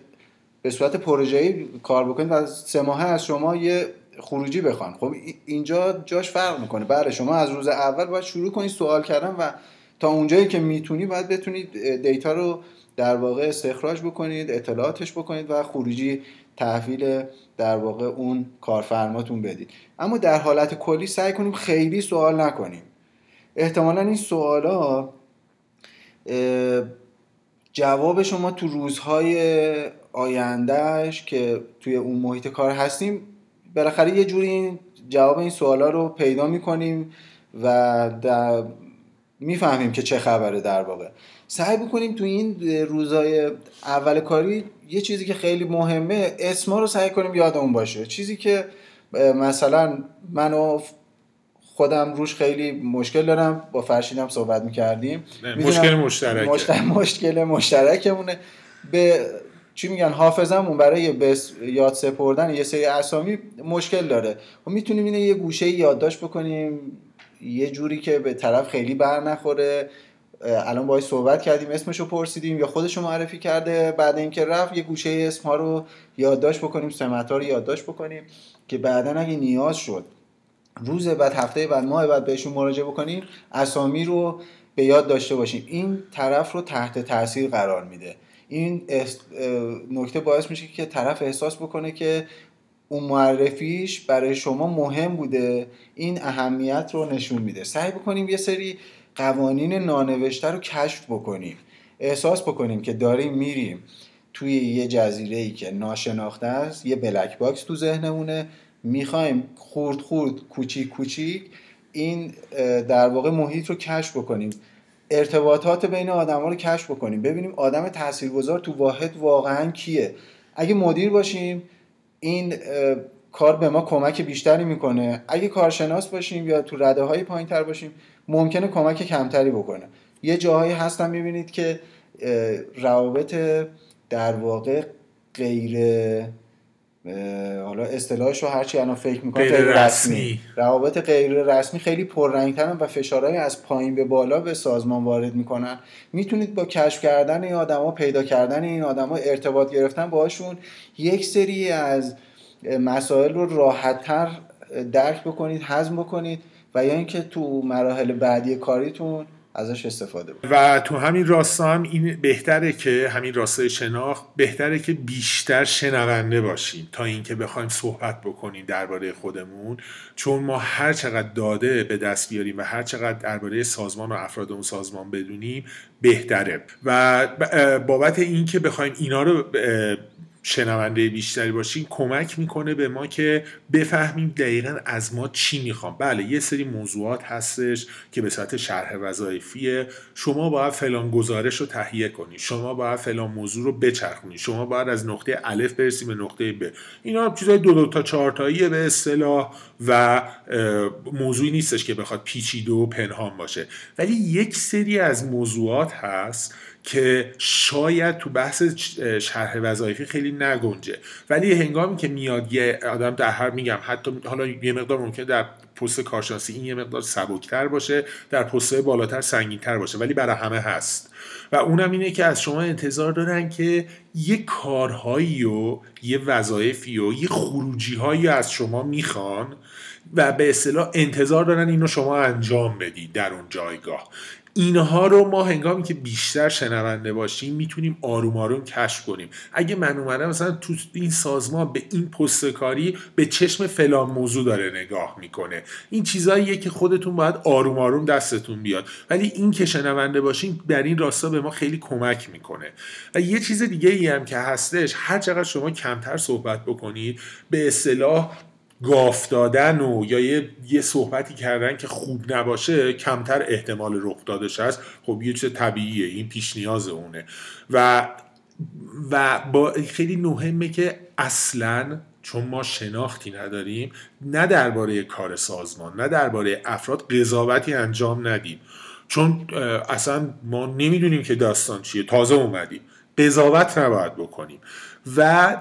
به صورت پروژه‌ای کار بکنید و سه ماه از شما یه خروجی بخوان. خب اینجا جاش فرق می‌کنه. بله شما از روز اول باید شروع کنید سوال کردن و تا اونجایی که می‌تونی باید بتونید دیتا رو در واقع استخراج بکنید اطلاعاتش بکنید و خروجی تحویل در واقع اون کارفرماتون بدید. اما در حالت کلی سعی کنیم خیلی سوال نکنیم. احتمالا این سوالا جواب شما تو روزهای آیندهش که توی اون محیط کار هستیم بالاخره یه جوری جواب این سوالا رو پیدا می‌کنیم و در می‌فهمیم که چه خبره در واقع. سعی بکنیم تو این روزای اول کاری یه چیزی که خیلی مهمه اسما رو سعی کنیم یادمون باشه. چیزی که مثلا منو خودم روش خیلی مشکل دارم با فرشیدم صحبت می‌کردیم. مشکل مشترک مشکل, مشکل مشترکمونه. به چی میگن حافظمون برای به یاد سپردن یه سری اسامی مشکل داره. و خب می‌تونیم اینه یه گوشه یادداشت بکنیم. یه جوری که به طرف خیلی بر نخوره. الان باید صحبت کردیم اسمشو پرسیدیم یا خودشو معرفی کرده بعد اینکه رفت یه گوشه اسم ها رو یادداشت بکنیم سمت ها رو یادداشت بکنیم که بعدا اگه نیاز شد روز بعد هفته بعد ماه بعد بهشون مراجعه بکنیم اسامی رو به یاد داشته باشیم. این طرف رو تحت تاثیر قرار میده. این نکته باعث میشه که طرف احساس بکنه که اون معرفیش برای شما مهم بوده. این اهمیت رو نشون میده. سعی بکنیم یه سری قوانین نانوشته رو کشف بکنیم. احساس بکنیم که داریم میریم توی یه جزیره ای که ناشناخته است یه black box تو ذهنمونه. می‌خوایم خورد خورد کوچیک کوچیک این در واقع محیط رو کشف بکنیم. ارتباطات بین آدم ها رو کشف بکنیم. ببینیم آدم تاثیرگذار تو واحد واقعا کیه. اگه مدیر باشیم این کار به ما کمک بیشتری می‌کنه. اگه کارشناس باشیم یا تو رده های پایین تر باشیم ممکنه کمک کمتری بکنه. یه جاهایی هستن می‌بینید که روابط در واقع غیر حالا اصطلاحش رو هرچی الان فکر می‌کنم غیر, رسمی. روابط غیر رسمی خیلی پررنگترن و فشارهای از پایین به بالا به سازمان وارد می‌کنن. می‌تونید با کشف کردن این آدما پیدا کردن این آدما ارتباط گرفتن باشون یک سری از مسائل رو راحتتر درک بکنید هضم بکنید و یا اینکه تو مراحل بعدی کاریتون ازش استفاده بود. و تو همین راستا هم این بهتره که همین راستای شناخت بهتره که بیشتر شنونده باشیم تا اینکه بخوایم صحبت بکنیم درباره خودمون. چون ما هر چقدر داده به دست بیاریم و هر چقدر درباره سازمان و افراد اون سازمان بدونیم بهتره. و بابت اینکه بخوایم اینا رو شنونده بیشتری باشیم کمک می‌کنه به ما که بفهمیم دقیقا از ما چی می‌خوام. بله یه سری موضوعات هستش که به صورت شرح وظایفیه. شما باید فلان گزارش رو تهیه کنی. شما باید فلان موضوع رو بچرخونی. شما باید از نقطه الف برسی به نقطه ب. اینا چیزای دو دو تا چهار تاییه به اصطلاح و موضوعی نیستش که بخواد پیچیده و پنهان باشه. ولی یک سری از موضوعات هست که شاید تو بحث شرح وظایفی خیلی نگنجه. ولی هنگامی که میاد یه آدم در هر میگم حتی حالا یه مقدار ممکنه در پست کارشناسی این یه مقدار سبکتر باشه در پست بالاتر سنگینتر باشه ولی برای همه هست. و اونم اینه که از شما انتظار دارن که یه کارهایی و یه وظایفی و یه خروجی هایی از شما می‌خوان و به اصطلاح انتظار دارن اینو شما انجام بدید در اون جایگاه. اینها رو ما هنگامی که بیشتر شنونده باشیم می‌تونیم آروم آروم کشف کنیم. اگه من اومدم مثلا تو این سازمان به این پست کاری به چشم فلان موضوع داره نگاه می‌کنه. این چیزاییه که خودتون باید آروم آروم دستتون بیاد. ولی این که شنونده باشیم در این راستا به ما خیلی کمک می‌کنه. و یه چیز دیگه ای هم که هستش هر چقدر شما کمتر صحبت بکنید به اصطلاح گاف دادن و یا یه, یه صحبتی کردن که خوب نباشه کمتر احتمال رخ دادش هست. خب یه چیز طبیعیه این پیش نیاز اونه. و و با خیلی مهمه که اصلا چون ما شناختی نداریم نه درباره کار سازمان نه درباره افراد قضاوتی انجام ندیم. چون اصلا ما نمی‌دونیم که داستان چیه. تازه اومدیم. قضاوت نباید بکنیم. و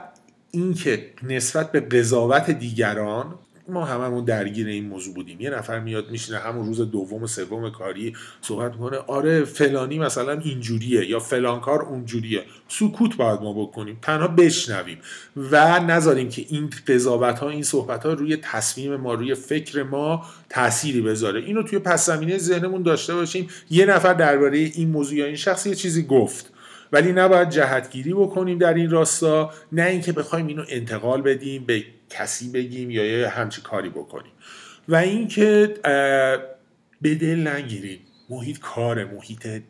اینکه نسبت به قضاوت دیگران ما هممون درگیر این موضوع بودیم. یه نفر میاد میشینه همون روز دوم و سوم کاری صحبت می‌کنه آره فلانی مثلا اینجوریه یا فلان کار اونجوریه. سکوت باید ما بکنیم تنها بشنویم و نذاریم که این قضاوت ها این صحبت ها روی تصمیم ما روی فکر ما تأثیری بذاره. اینو توی پس زمینه ذهنمون داشته باشیم. یه نفر درباره این موضوع یا این شخص یه چیزی گفت. ولی نباید جهتگیری بکنیم در این راستا نه اینکه بخوایم اینو انتقال بدیم به کسی بگیم یا یه همچی کاری بکنیم. و اینکه به دل نگیریم. محیط کار محیط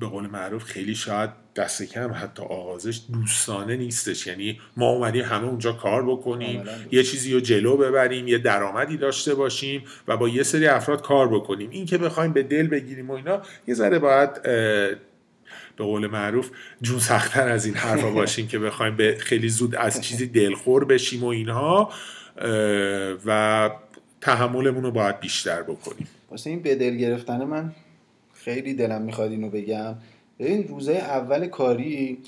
به قول معروف خیلی شاید دست کم حتی آغازش دوستانه نیستش. یعنی ما اومدیم همه اونجا کار بکنیم یه چیزی رو جلو ببریم یه درآمدی داشته باشیم و با یه سری افراد کار بکنیم. این که بخوایم به دل بگیریم و اینا یه ذره باید به قول معروف جون سختتر از این حرفا باشیم که بخوایم به خیلی زود از چیزی دلخور بشیم و اینها و تحملمون رو باید بیشتر بکنیم. واسه این به دل گرفتن من خیلی دلم می‌خواد اینو بگم. این روزه اول کاری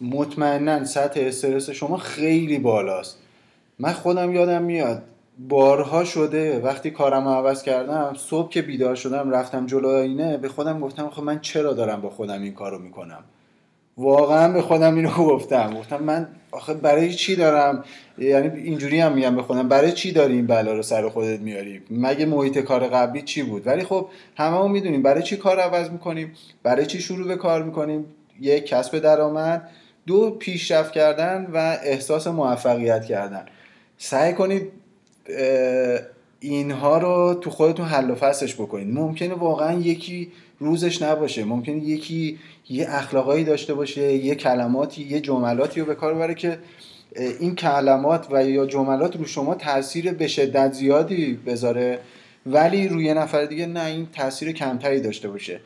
مطمئنا سطح استرس شما خیلی بالاست. من خودم یادم میاد بارها شده وقتی کارم رو عوض کردم صبح که بیدار شدم رفتم جلو آینه به خودم گفتم خب من چرا دارم با خودم این کارو می‌کنم؟ واقعا به خودم اینو گفتم. گفتم من آخه برای چی دارم؟ یعنی اینجوری هم میگم به خودم برای چی داری این بلا رو سر خودت میاری؟ مگه محیط کار قبلی چی بود؟ ولی خب همه می‌دونیم برای چی کار عوض می‌کنیم برای چی شروع به کار می‌کنیم؟ یک کسب درآمد. دو پیشرفت کردن و احساس موفقیت کردن. سعی کنید اینها رو تو خودتون حل و فصلش بکنید ممکنه واقعا یکی روزش نباشه. ممکنه یکی یه اخلاقایی داشته باشه یه کلماتی یه جملاتی رو به کار بره که این کلمات و یا جملات رو شما تاثیر به شدت زیادی بذاره ولی روی نفر دیگه نه این تاثیر کمتری داشته باشه.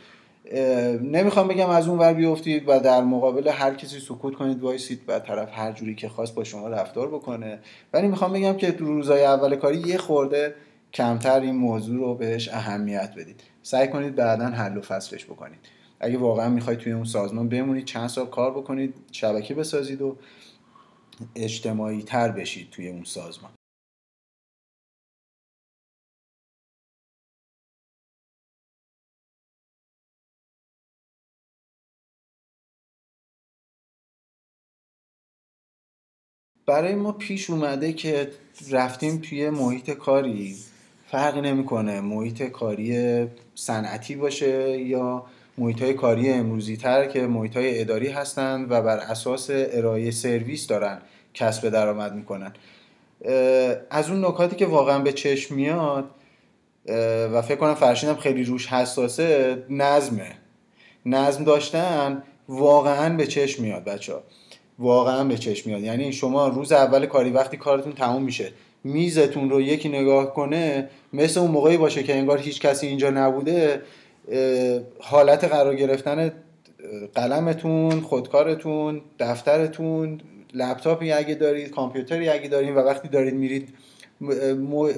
نمی‌خوام بگم از اون ور بیفتید و در مقابل هر کسی سکوت کنید وایسید و طرف هر جوری که خواست با شما رفتار بکنه. ولی می‌خوام بگم که روزای اول کاری یه خورده کمتر این موضوع رو بهش اهمیت بدید. سعی کنید بعدا حل و فصلش بکنید. اگه واقعا می‌خواید توی اون سازمان بمونید چند سال کار بکنید شبکه بسازید و اجتماعی تر بشید توی اون سازمان. برای ما پیش اومده که رفتیم توی محیط کاری. فرقی نمی‌کنه محیط کاری صنعتی باشه یا محیط های کاری امروزی تر که محیط های اداری هستند و بر اساس ارائه سرویس دارن کسب درآمد می‌کنن. از اون نکاتی که واقعا به چشم میاد و فکر کنم فرشینم خیلی روش حساسه نظمه. نظم داشتن واقعا به چشم میاد بچه ها واقعا به چشم میاد. یعنی شما روز اول کاری وقتی کارتون تموم میشه میزتون رو یکی نگاه کنه مثل اون موقعی باشه که انگار هیچ کسی اینجا نبوده حالت قرار گرفتن قلمتون خودکارتون دفترتون لپتاپی اگه دارید کامپیوتری اگه دارید و وقتی دارید میرید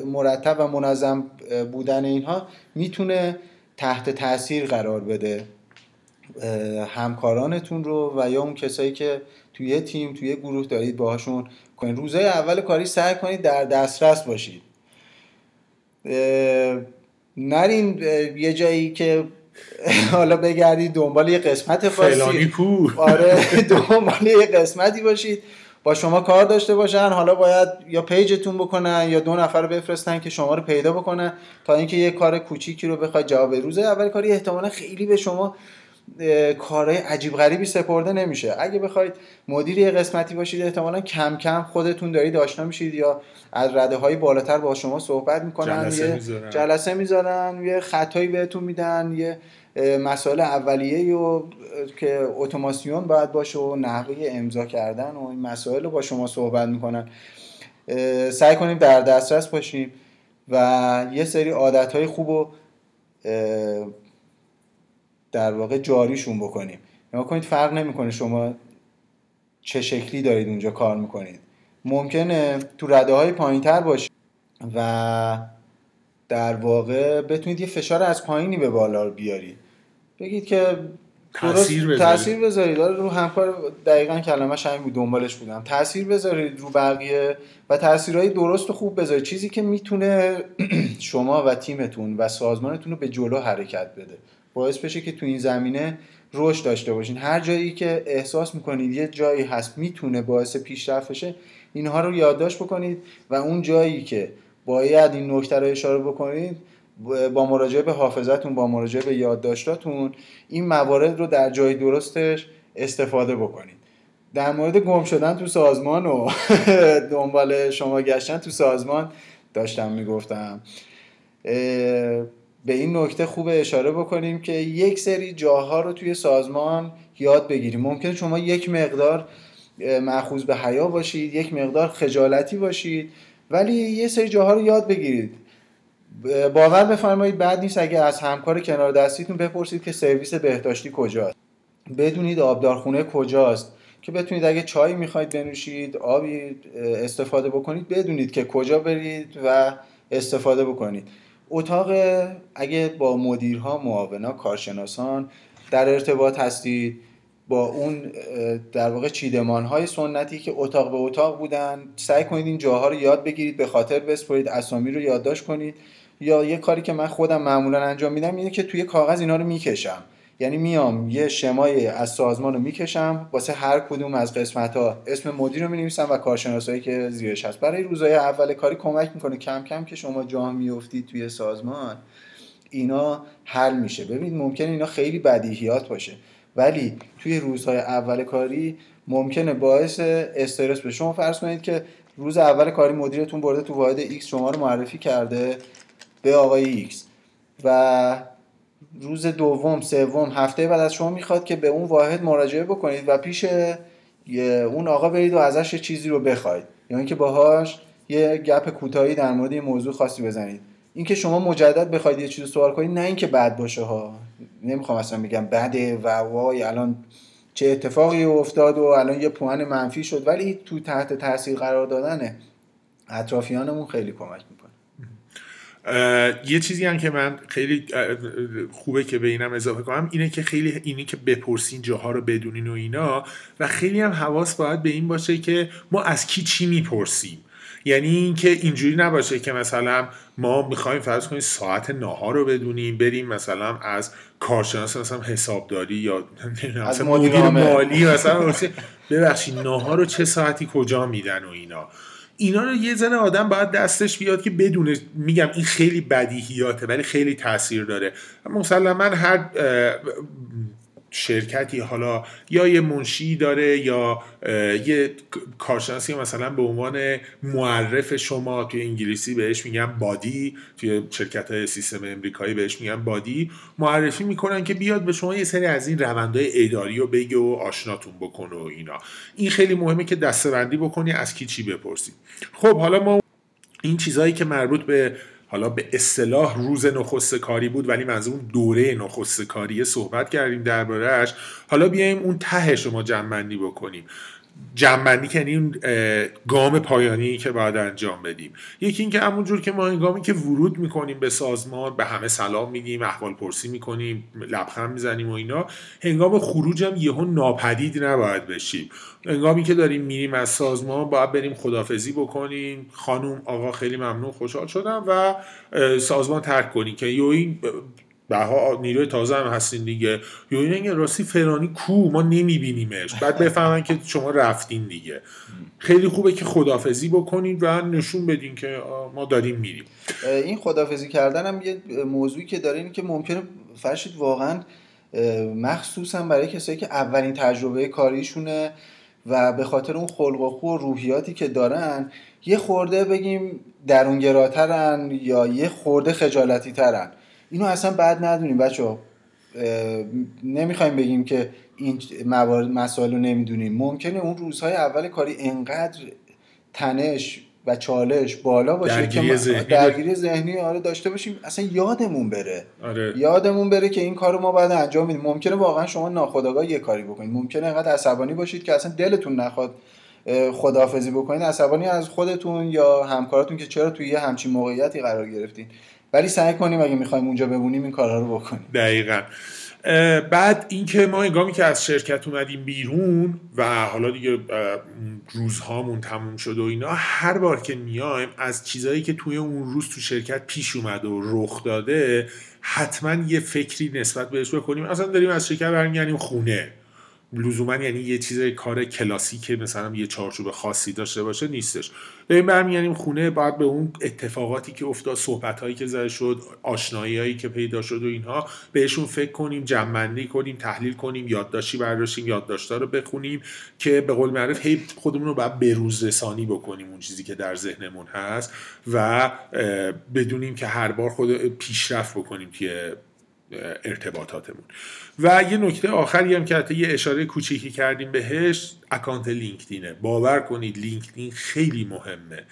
مرتب و منظم بودن اینها می‌تونه تحت تاثیر قرار بده همکارانتون رو و یا اون کسایی که توی تیم توی گروه دارید باهاشون کنید روزهای اول کاری سعی کنید در دسترس باشید. نرین یه جایی که حالا بگردید دنبال یه قسمت خاصی آره دنبال یه قسمتی باشید. با شما کار داشته باشن. حالا باید یا پیجتون بکنن یا دو نفر رو بفرستن که شما رو پیدا بکنن تا اینکه یه کار کوچیکی رو بخواید جواب روزه اول کاری. احتمالا خیلی به شما کارهای عجیب غریبی سپرده نمیشه. اگه بخواید مدیر یه قسمتی باشید احتمالا کم کم خودتون دارید آشنا میشید یا از رده های بالاتر با شما صحبت می‌کنن. جلسه یه می‌ذارن. جلسه می‌ذارن یه خطایی بهتون میدن یه مسائل اولیه و که اتوماسیون باید باشه و نحوه امضا کردن و این مسائل رو با شما صحبت می‌کنن. سعی کنیم در دسترس باشیم و یه سری عادت های خوب اه، در واقع جاریشون بکنیم. نگاه کنید فرق نمی‌کنه شما چه شکلی دارید اونجا کار می‌کنید. ممکنه تو رده های پایین تر باشید و در واقع بتونید یه فشار از پایینی به بالا بیارید. بگید که درست- بذارید. تأثیر بذارید. آره، رو همکار دقیقا کلمه همین بود دنبالش بودم. تاثیر بذارید رو بقیه و تاثیرهای درست و خوب بذارید. چیزی که می‌تونه شما و تیمتون و سازمانتون رو به جلو حرکت بده. باعث بشه که تو این زمینه رشد داشته باشین. هر جایی که احساس می‌کنید یه جایی هست می‌تونه باعث پیشرفت بشه اینها رو یادداشت بکنید و اون جایی که باید این نکته رو اشاره بکنید با مراجعه به حافظتون با مراجعه به یادداشتاتون این موارد رو در جای درستش استفاده بکنید. در مورد گم شدن تو سازمان و دنبال شما گشتن تو سازمان داشتم می‌گفتم. به این نکته خوب اشاره بکنیم که یک سری جاها رو توی سازمان یاد بگیریم. ممکنه شما یک مقدار مأخوذ به حیا باشید یک مقدار خجالتی باشید ولی یه سری جاها رو یاد بگیرید. باور بفرمایید بعد نیست اگه از همکار کنار دستیتون بپرسید که سرویس بهداشتی کجاست. بدونید آبدارخونه کجاست. که بتونید اگه چای می‌خواید بنوشید آبی استفاده بکنید بدونید که کجا برید و استفاده بکنید. اتاق اگه با مدیرها معاونا کارشناسان در ارتباط هستید با اون در واقع چیدمان های سنتی که اتاق به اتاق بودن سعی کنید این جاها رو یاد بگیرید به خاطر بسپرید اسامی رو یادداشت کنید. یا یه کاری که من خودم معمولا انجام میدم اینه که توی کاغذ اینا رو می‌کشم. یعنی میام یه شمای از سازمان رو می‌کشم واسه هر کدوم از قسمت ها اسم مدیر رو می‌نویسم و کارشناسایی که زیرش هست. برای روزهای اول کاری کمک می‌کنه کم کم که شما جا میفتید توی سازمان اینا حل میشه. ببینید ممکنه اینا خیلی بدیهیات باشه ولی توی روزهای اول کاری ممکنه باعث استرس بشه. شما فرض کنید که روز اول کاری مدیرتون برده تو واحد X شما رو معرفی کرده به آقای X و روز دوم سوم هفته بعد از شما می‌خواد که به اون واحد مراجعه بکنید و پیش اون آقا برید و ازش یه چیزی رو بخواید. یا اینکه باهاش یه گپ کوتاهی در مورد یه موضوع خاصی بزنید. اینکه شما مجدد بخواید یه چیزی سوال کنید نه اینکه بد باشه ها. نمی‌خوام اصلا بگم بده و وای الان چه اتفاقی افتاد و الان یه پوان منفی شد ولی تو تحت تاثیر قرار دادن اطرافیانمون خیلی کمک یه چیزی هم که من خیلی خوبه که به اینم اضافه کنم اینه که خیلی اینی که بپرسین جاها رو بدونین و اینا و خیلی هم حواس باید به این باشه که ما از کی چی می‌پرسیم. یعنی اینکه اینجوری نباشه که مثلا ما می‌خوایم فرض کنیم ساعت ناهار رو بدونیم بریم مثلا از کارشناس مثلا حسابداری یا از مدیر مالی مثلا ببخشید ناهار رو چه ساعتی کجا میدن و اینا. اینا رو یه زن آدم باید دستش بیاد که بدونه میگم این خیلی بدیهیاته ولی خیلی تاثیر داره. مسلما هر شرکتی حالا یا یه منشی داره یا یه کارشناسی مثلا به عنوان معرف شما توی انگلیسی بهش میگن بادی توی شرکت های سیستم امریکایی بهش میگن بادی. معرفی می‌کنن که بیاد به شما یه سری از این روندهای اداری رو بگه و آشناتون بکنه و اینا. این خیلی مهمه که دستبندی بکنی از کی چی بپرسی. خب حالا ما این چیزهایی که مربوط به حالا به اصطلاح روز نخست کاری بود ولی منظور دوره نخست کاریه صحبت کردیم دربارهش حالا بیایم اون تهش رو ما جمع بکنیم. جمعندی که یعنی اون گام پایانی که باید انجام بدیم. یکی اینکه همونجور که ما هنگامی که ورود می‌کنیم به سازمان به همه سلام میگیم احوال پرسی می‌کنیم لبخند می‌زنیم و اینا هنگام خروجم یهو ناپدید نباید بشیم. هنگامی که داریم میریم از سازمان باید بریم خدافزی بکنیم. خانم آقا خیلی ممنون خوشحال شدم و سازمان ترک کنیم که یو این بها نیروی تازه هم هستین دیگه. یا این راستی فرانی کو ما نمیبینیمش. بعد بفهمن که شما رفتین دیگه. خیلی خوبه که خدافزی بکنید و نشون بدین که ما داریم میریم. این خدافزی کردن هم یه موضوعی که داره اینه که ممکنه فرشید واقعا مخصوصا برای کسایی که اولین تجربه کاریشونه و به خاطر اون خلق و خو و روحیاتی که دارن یه خورده بگیم درونگراترن یا یه خورده خجالتی ترن اینو اصلا بعد ندونیم بچه نمی‌خوایم بگیم که این موارد مسائل رو نمی‌دونیم. ممکنه اون روزهای اول کاری انقدر تنش و چالش بالا باشه درگیری که ذهنی. درگیری ذهنی آره داشته باشیم. اصلا یادمون بره. آره. یادمون بره که این کارو ما باید انجام بدیم ممکنه واقعا شما ناخودآگاه یه کاری بکنید. ممکنه انقدر عصبانی باشید که اصلا دلتون نخواد خداحافظی بکنید. عصبانی از خودتون یا همکاراتون که چرا توی یه همچین موقعیتی قرار گرفتین. ولی سعی کنیم اگه می‌خوایم اونجا بمونیم این کارا رو بکنیم. دقیقا. بعد اینکه ما هنگامی که از شرکت اومدیم بیرون و حالا دیگه روزهامون تموم شد و اینا هر بار که میایم از چیزایی که توی اون روز تو شرکت پیش اومده و رخ داده حتما یه فکری نسبت بهش بکنیم. اصلا داریم از شرکت برمیگردیم خونه. لزوما یعنی یه چیز کار کلاسیک مثلا یه چارچوب خاصی داشته باشه نیستش. داریم برمیگردیم خونه باید به اون اتفاقاتی که افتاد صحبت هایی که زده شد آشنایی هایی که پیدا شد و اینها بهشون فکر کنیم جمعنی کنیم تحلیل کنیم یادداشتی برداشتیم یادداشتا رو بخونیم که به قول معروف هی خودمون رو باید بروز رسانی بکنیم اون چیزی که در ذهنمون هست و بدونیم که هر بار خود پیشرفت بکنیم توی ارتباطاتمون. و یه نکته آخری هم که حتی یه اشاره کوچیکی کردیم بهش اکانت لینکدینه. باور کنید لینکدین خیلی مهمه.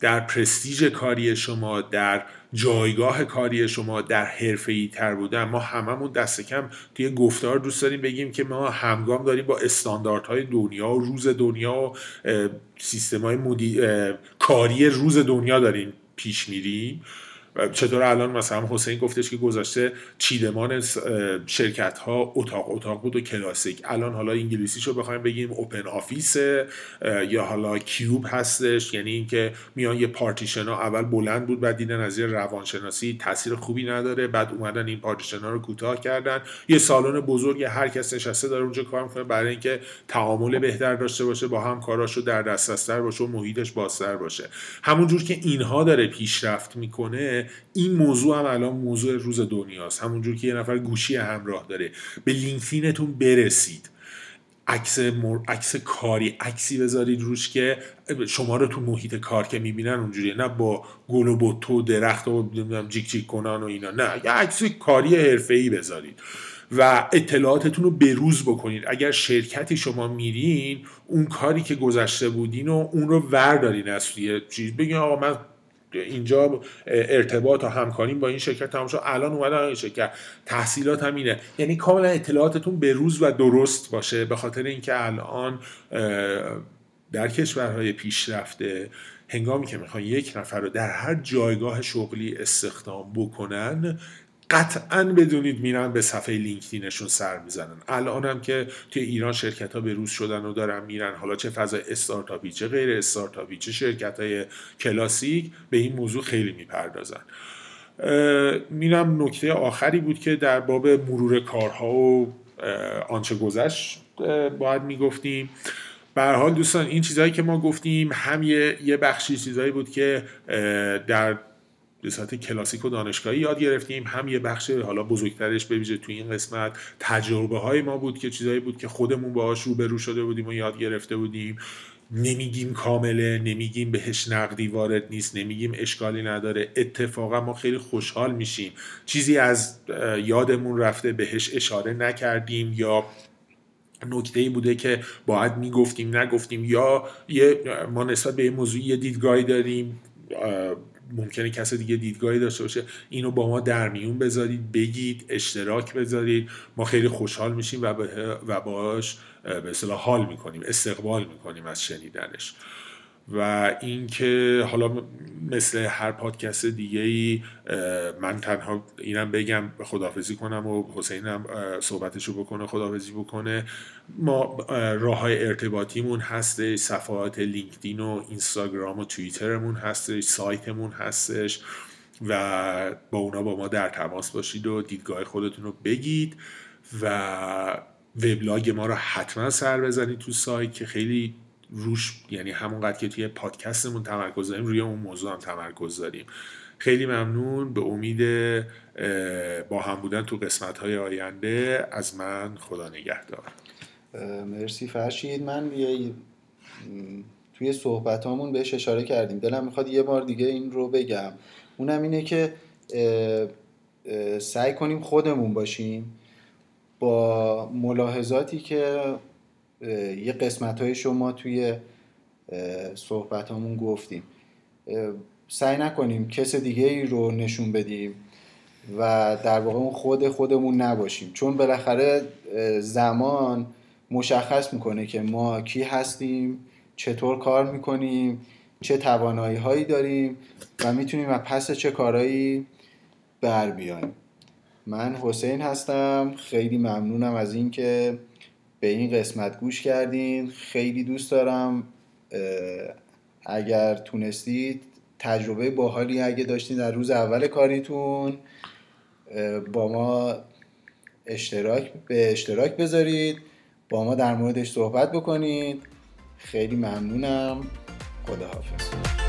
در پرستیژ کاری شما در جایگاه کاری شما در حرفه‌ای تر بودن. ما هممون دست کم توی گفتار دوست داریم بگیم که ما همگام داریم با استانداردهای دنیا و روز دنیا و سیستم‌های مدی... اه، کاری روز دنیا داریم پیش میریم. چطور الان مثلا حسین گفتش که گذاشته چیدمان شرکت ها اتاق اتاق بود و کلاسیک. الان حالا انگلیسیشو بخوایم بگیم open office یا حالا cube هستش. یعنی اینکه میان یه پارتیشن ها اول بلند بود بعد دیدن از یه روانشناسی تاثیر خوبی نداره بعد اومدن این پارتیشن ها رو کوتاه کردن. یه سالن بزرگ هر کس نشسته داره اونجا کار می‌کنه برای اینکه تعامل بهتر داشته باشه با همکاراشو در دسترستر باشه و محیطش بازتر باشه. همونجور که اینها داره پیشرفت می‌کنه این موضوع هم الان موضوع روز دنیاست. همونجور که یه نفر گوشی همراه داره. به LinkedIn تون برسید. عکس مر... عکس کاری عکسی بذارید روش که شما رو تو محیط کار که می‌بینن اونجوریه. نه با گل و بوتو و درخت و جیک جیک کنن و اینا. نه یه عکس کاری حرفه‌ای بذارید. و اطلاعاتتون رو بروز بکنید. اگر شرکتی شما میرین اون کاری که گذشته بودین و اون رو وردارین از توی چیز. بگین آقا من اینجا ارتباط و همکاریم با این شرکت تمام شد. الان اومدن این شرکت. تحصیلات هم اینه. یعنی کاملا اطلاعاتتون به روز و درست باشه. به خاطر اینکه الان در کشورهای پیشرفته هنگامی که می‌خوان یک نفر رو در هر جایگاه شغلی استخدام بکنن قطعا بدونید میرن به صفحه لینکدینشون سر می‌زنن. الان هم که توی ایران شرکت ها به روز شدن و دارن میرن حالا چه فضای استارتاپی چه غیر استارتاپی چه شرکت های کلاسیک به این موضوع خیلی می‌پردازن. میرم نکته آخری بود که در باب مرور کارها و آنچه گذشت باید می‌گفتیم. به حال دوستان این چیزهایی که ما گفتیم هم یه, یه بخشی چیزهایی بود که در به صورت کلاسیک و دانشگاهی یاد گرفتیم. هم یه بخش حالا بزرگترش به ویژه این قسمت تجربه های ما بود که چیزایی بود که خودمون باهاش روبرو شده بودیم و یاد گرفته بودیم. نمیگیم کامله نمیگیم بهش نقدی وارد نیست نمیگیم اشکالی نداره. اتفاقا ما خیلی خوشحال میشیم. چیزی از یادمون رفته بهش اشاره نکردیم یا نکته ای بوده که باید می‌گفتیم نگفتیم یا یه ما نسبت به یه موضوع یه دیدگاهی داریم. ممکنه کس دیگه دیدگاهی داشته باشه. اینو با ما در میون بذارید بگید اشتراک بذارید. ما خیلی خوشحال میشیم و, و باش به حال می‌کنیم استقبال می‌کنیم از شنیدنش. و اینکه حالا مثل هر پادکست دیگه ای من تنها اینم بگم خدافزی کنم و حسینم صحبتشو بکنه خدافزی بکنه. ما راه های ارتباطیمون هستش صفحات لینکدین و اینستاگرام و توییترمون هستش سایتمون هستش و با اونا با ما در تماس باشید و دیدگاه خودتون رو بگید و وبلاگ ما رو حتما سر بزنید تو سایت که خیلی روش یعنی همونقدر که توی پادکستمون تمرکز داریم روی اون موضوع هم تمرکز داریم. خیلی ممنون به امید با هم بودن تو قسمت های آینده. از من خدا نگهدار. مرسی. فرشید من یه توی صحبت هامون بهش اشاره کردیم. دلم می‌خواد یه بار دیگه این رو بگم. اونم اینه که سعی کنیم خودمون باشیم با ملاحظاتی که یه قسمت های شما توی صحبت همون گفتیم. سعی نکنیم کس دیگه ای رو نشون بدیم و در واقع اون خود خودمون نباشیم. چون بالاخره زمان مشخص می‌کنه که ما کی هستیم چطور کار می‌کنیم چه توانایی هایی داریم و می‌تونیم از پس چه کارهایی بر بیایم. من حسین هستم. خیلی ممنونم از اینکه به این قسمت گوش کردین. خیلی دوست دارم اگر تونستید تجربه باحالی اگه داشتین در روز اول کاریتون با ما اشتراک به اشتراک بذارید با ما در موردش صحبت بکنید. خیلی ممنونم. خداحافظ.